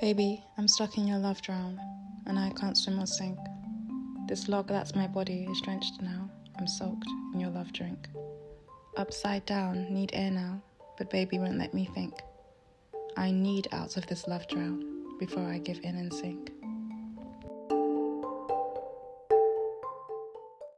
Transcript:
Baby, I'm stuck in your love drown, and I can't swim or sink. This log that's my body is drenched now. I'm soaked in your love drink. Upside down, need air now, but baby won't let me think. I need out of this love drown before I give in and sink.